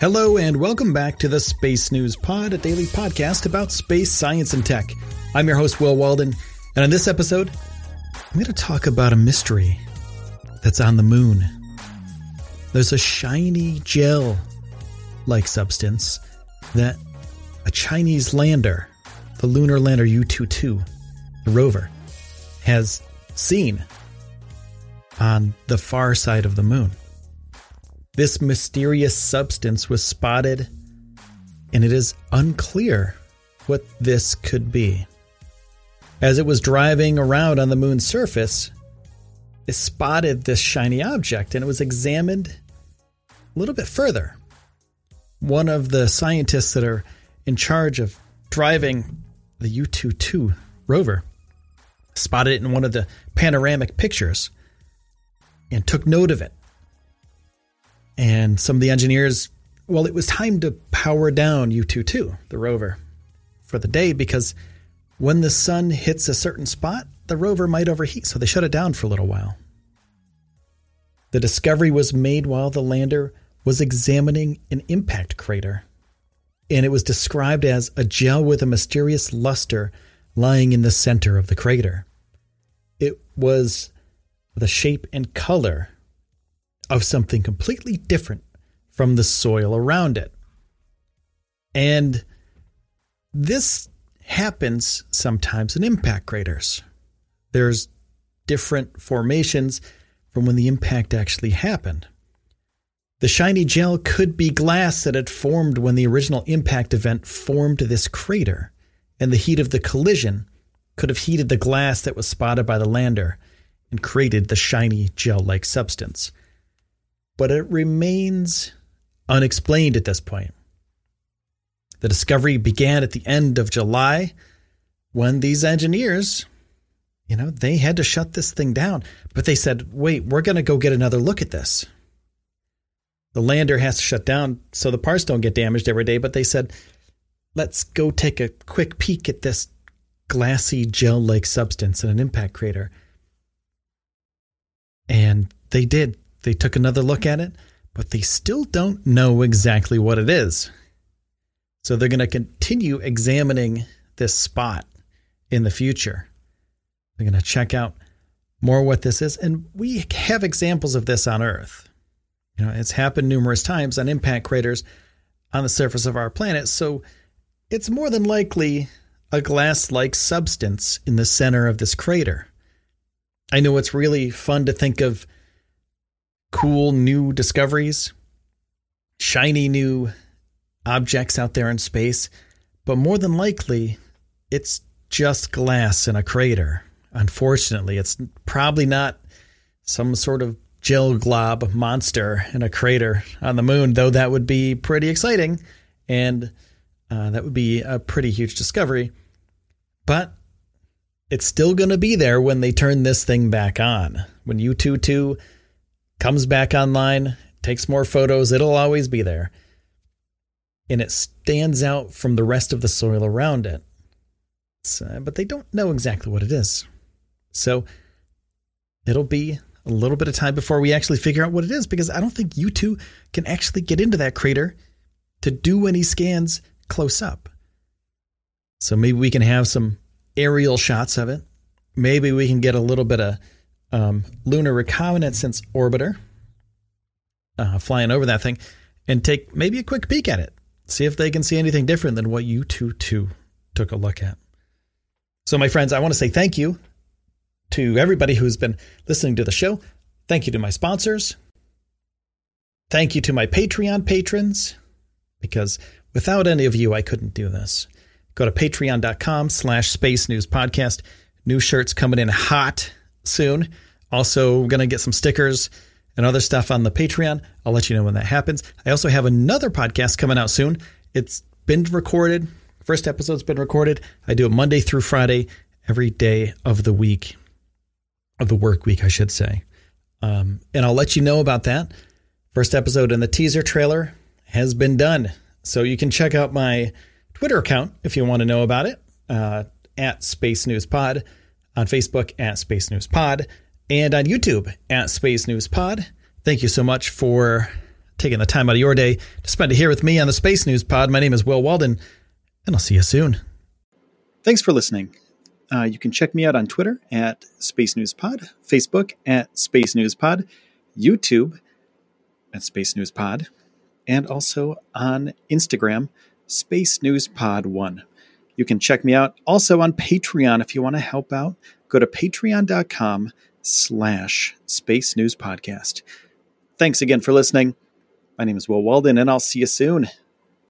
Hello, and welcome back to the Space News Pod, a daily podcast about space science and tech. I'm your host, Will Walden, and in this episode, I'm going to talk about a mystery that's on the moon. There's a shiny gel like substance that a Chinese lander, the lunar lander Yutu-2, the rover, has seen on the far side of the moon. This mysterious substance was spotted, and it is unclear what this could be. As it was driving around on the moon's surface, it spotted this shiny object and it was examined a little bit further. One of the scientists that are in charge of driving the Yutu-2 rover spotted it in one of the panoramic pictures and took note of it and some of the engineers, well, it was time to power down Yutu-2, the rover, for the day because when the sun hits a certain spot, the rover might overheat, so they shut it down for a little while. The discovery was made while the lander was examining an impact crater, and it was described as a gel with a mysterious luster lying in the center of the crater. It was the shape and color of something completely different from the soil around it. And this happens sometimes in impact craters. There's different formations from when the impact actually happened. The shiny gel could be glass that had formed when the original impact event formed this crater, and the heat of the collision could have heated the glass that was spotted by the lander and created the shiny gel like substance but it remains unexplained at this point. The discovery began at the end of July when these engineers, you know, they had to shut this thing down. But they said, wait, we're going to go get another look at this. The lander has to shut down so the parts don't get damaged every day. But they said, let's go take a quick peek at this glassy gel like substance in an impact crater. And they did. They took another look at it, but they still don't know exactly what it is. So they're going to continue examining this spot in the future. They're going to check out more what this is. And we have examples of this on Earth. You know, it's happened numerous times on impact craters on the surface of our planet. So it's more than likely a glass like substance in the center of this crater. I know it's really fun to think of cool new discoveries, shiny new objects out there in space, but more than likely, it's just glass in a crater. Unfortunately, it's probably not some sort of gel glob monster in a crater on the moon, though that would be pretty exciting and uh, that would be a pretty huge discovery. But it's still going to be there when they turn this thing back on. When Yutu-2 comes back online, takes more photos, it'll always be there. And it stands out from the rest of the soil around it. Uh, but they don't know exactly what it is. So it'll be a little bit of time before we actually figure out what it is because I don't think Yutu can actually get into that crater to do any scans close up. So maybe we can have some aerial shots of it. Maybe we can get a little bit of um, lunar reconnaissance orbiter uh, flying over that thing and take maybe a quick peek at it. See if they can see anything different than what Yutu two took a look at. So, my friends, I want to say thank you to everybody who's been listening to the show. Thank you to my sponsors. Thank you to my Patreon patrons, because without any of you, I couldn't do this. Go to patreon.com slash space news podcast New shirts coming in hot soon. Also, going to get some stickers and other stuff on the Patreon. I'll let you know when that happens. I also have another podcast coming out soon. It's been recorded. First episode's been recorded. I do it Monday through Friday, every day of the week, of the work week, I should say. Um, and I'll let you know about that. First episode and the teaser trailer has been done. So you can check out my Twitter account if you want to know about it uh, at Space News Pod, on Facebook at Space News Pod, and on YouTube at Space News Pod. Thank you so much for taking the time out of your day to spend it here with me on the Space News Pod. My name is Will Walden, and I'll see you soon. Thanks for listening. Uh, you can check me out on Twitter at Space News Pod, Facebook at Space News Pod, YouTube at Space News Pod, and also on Instagram, Space News Pod 1. You can check me out also on Patreon if you want to help out. Go to patreon.com slash Space News Podcast. Thanks again for listening. My name is Will Walden, and I'll see you soon.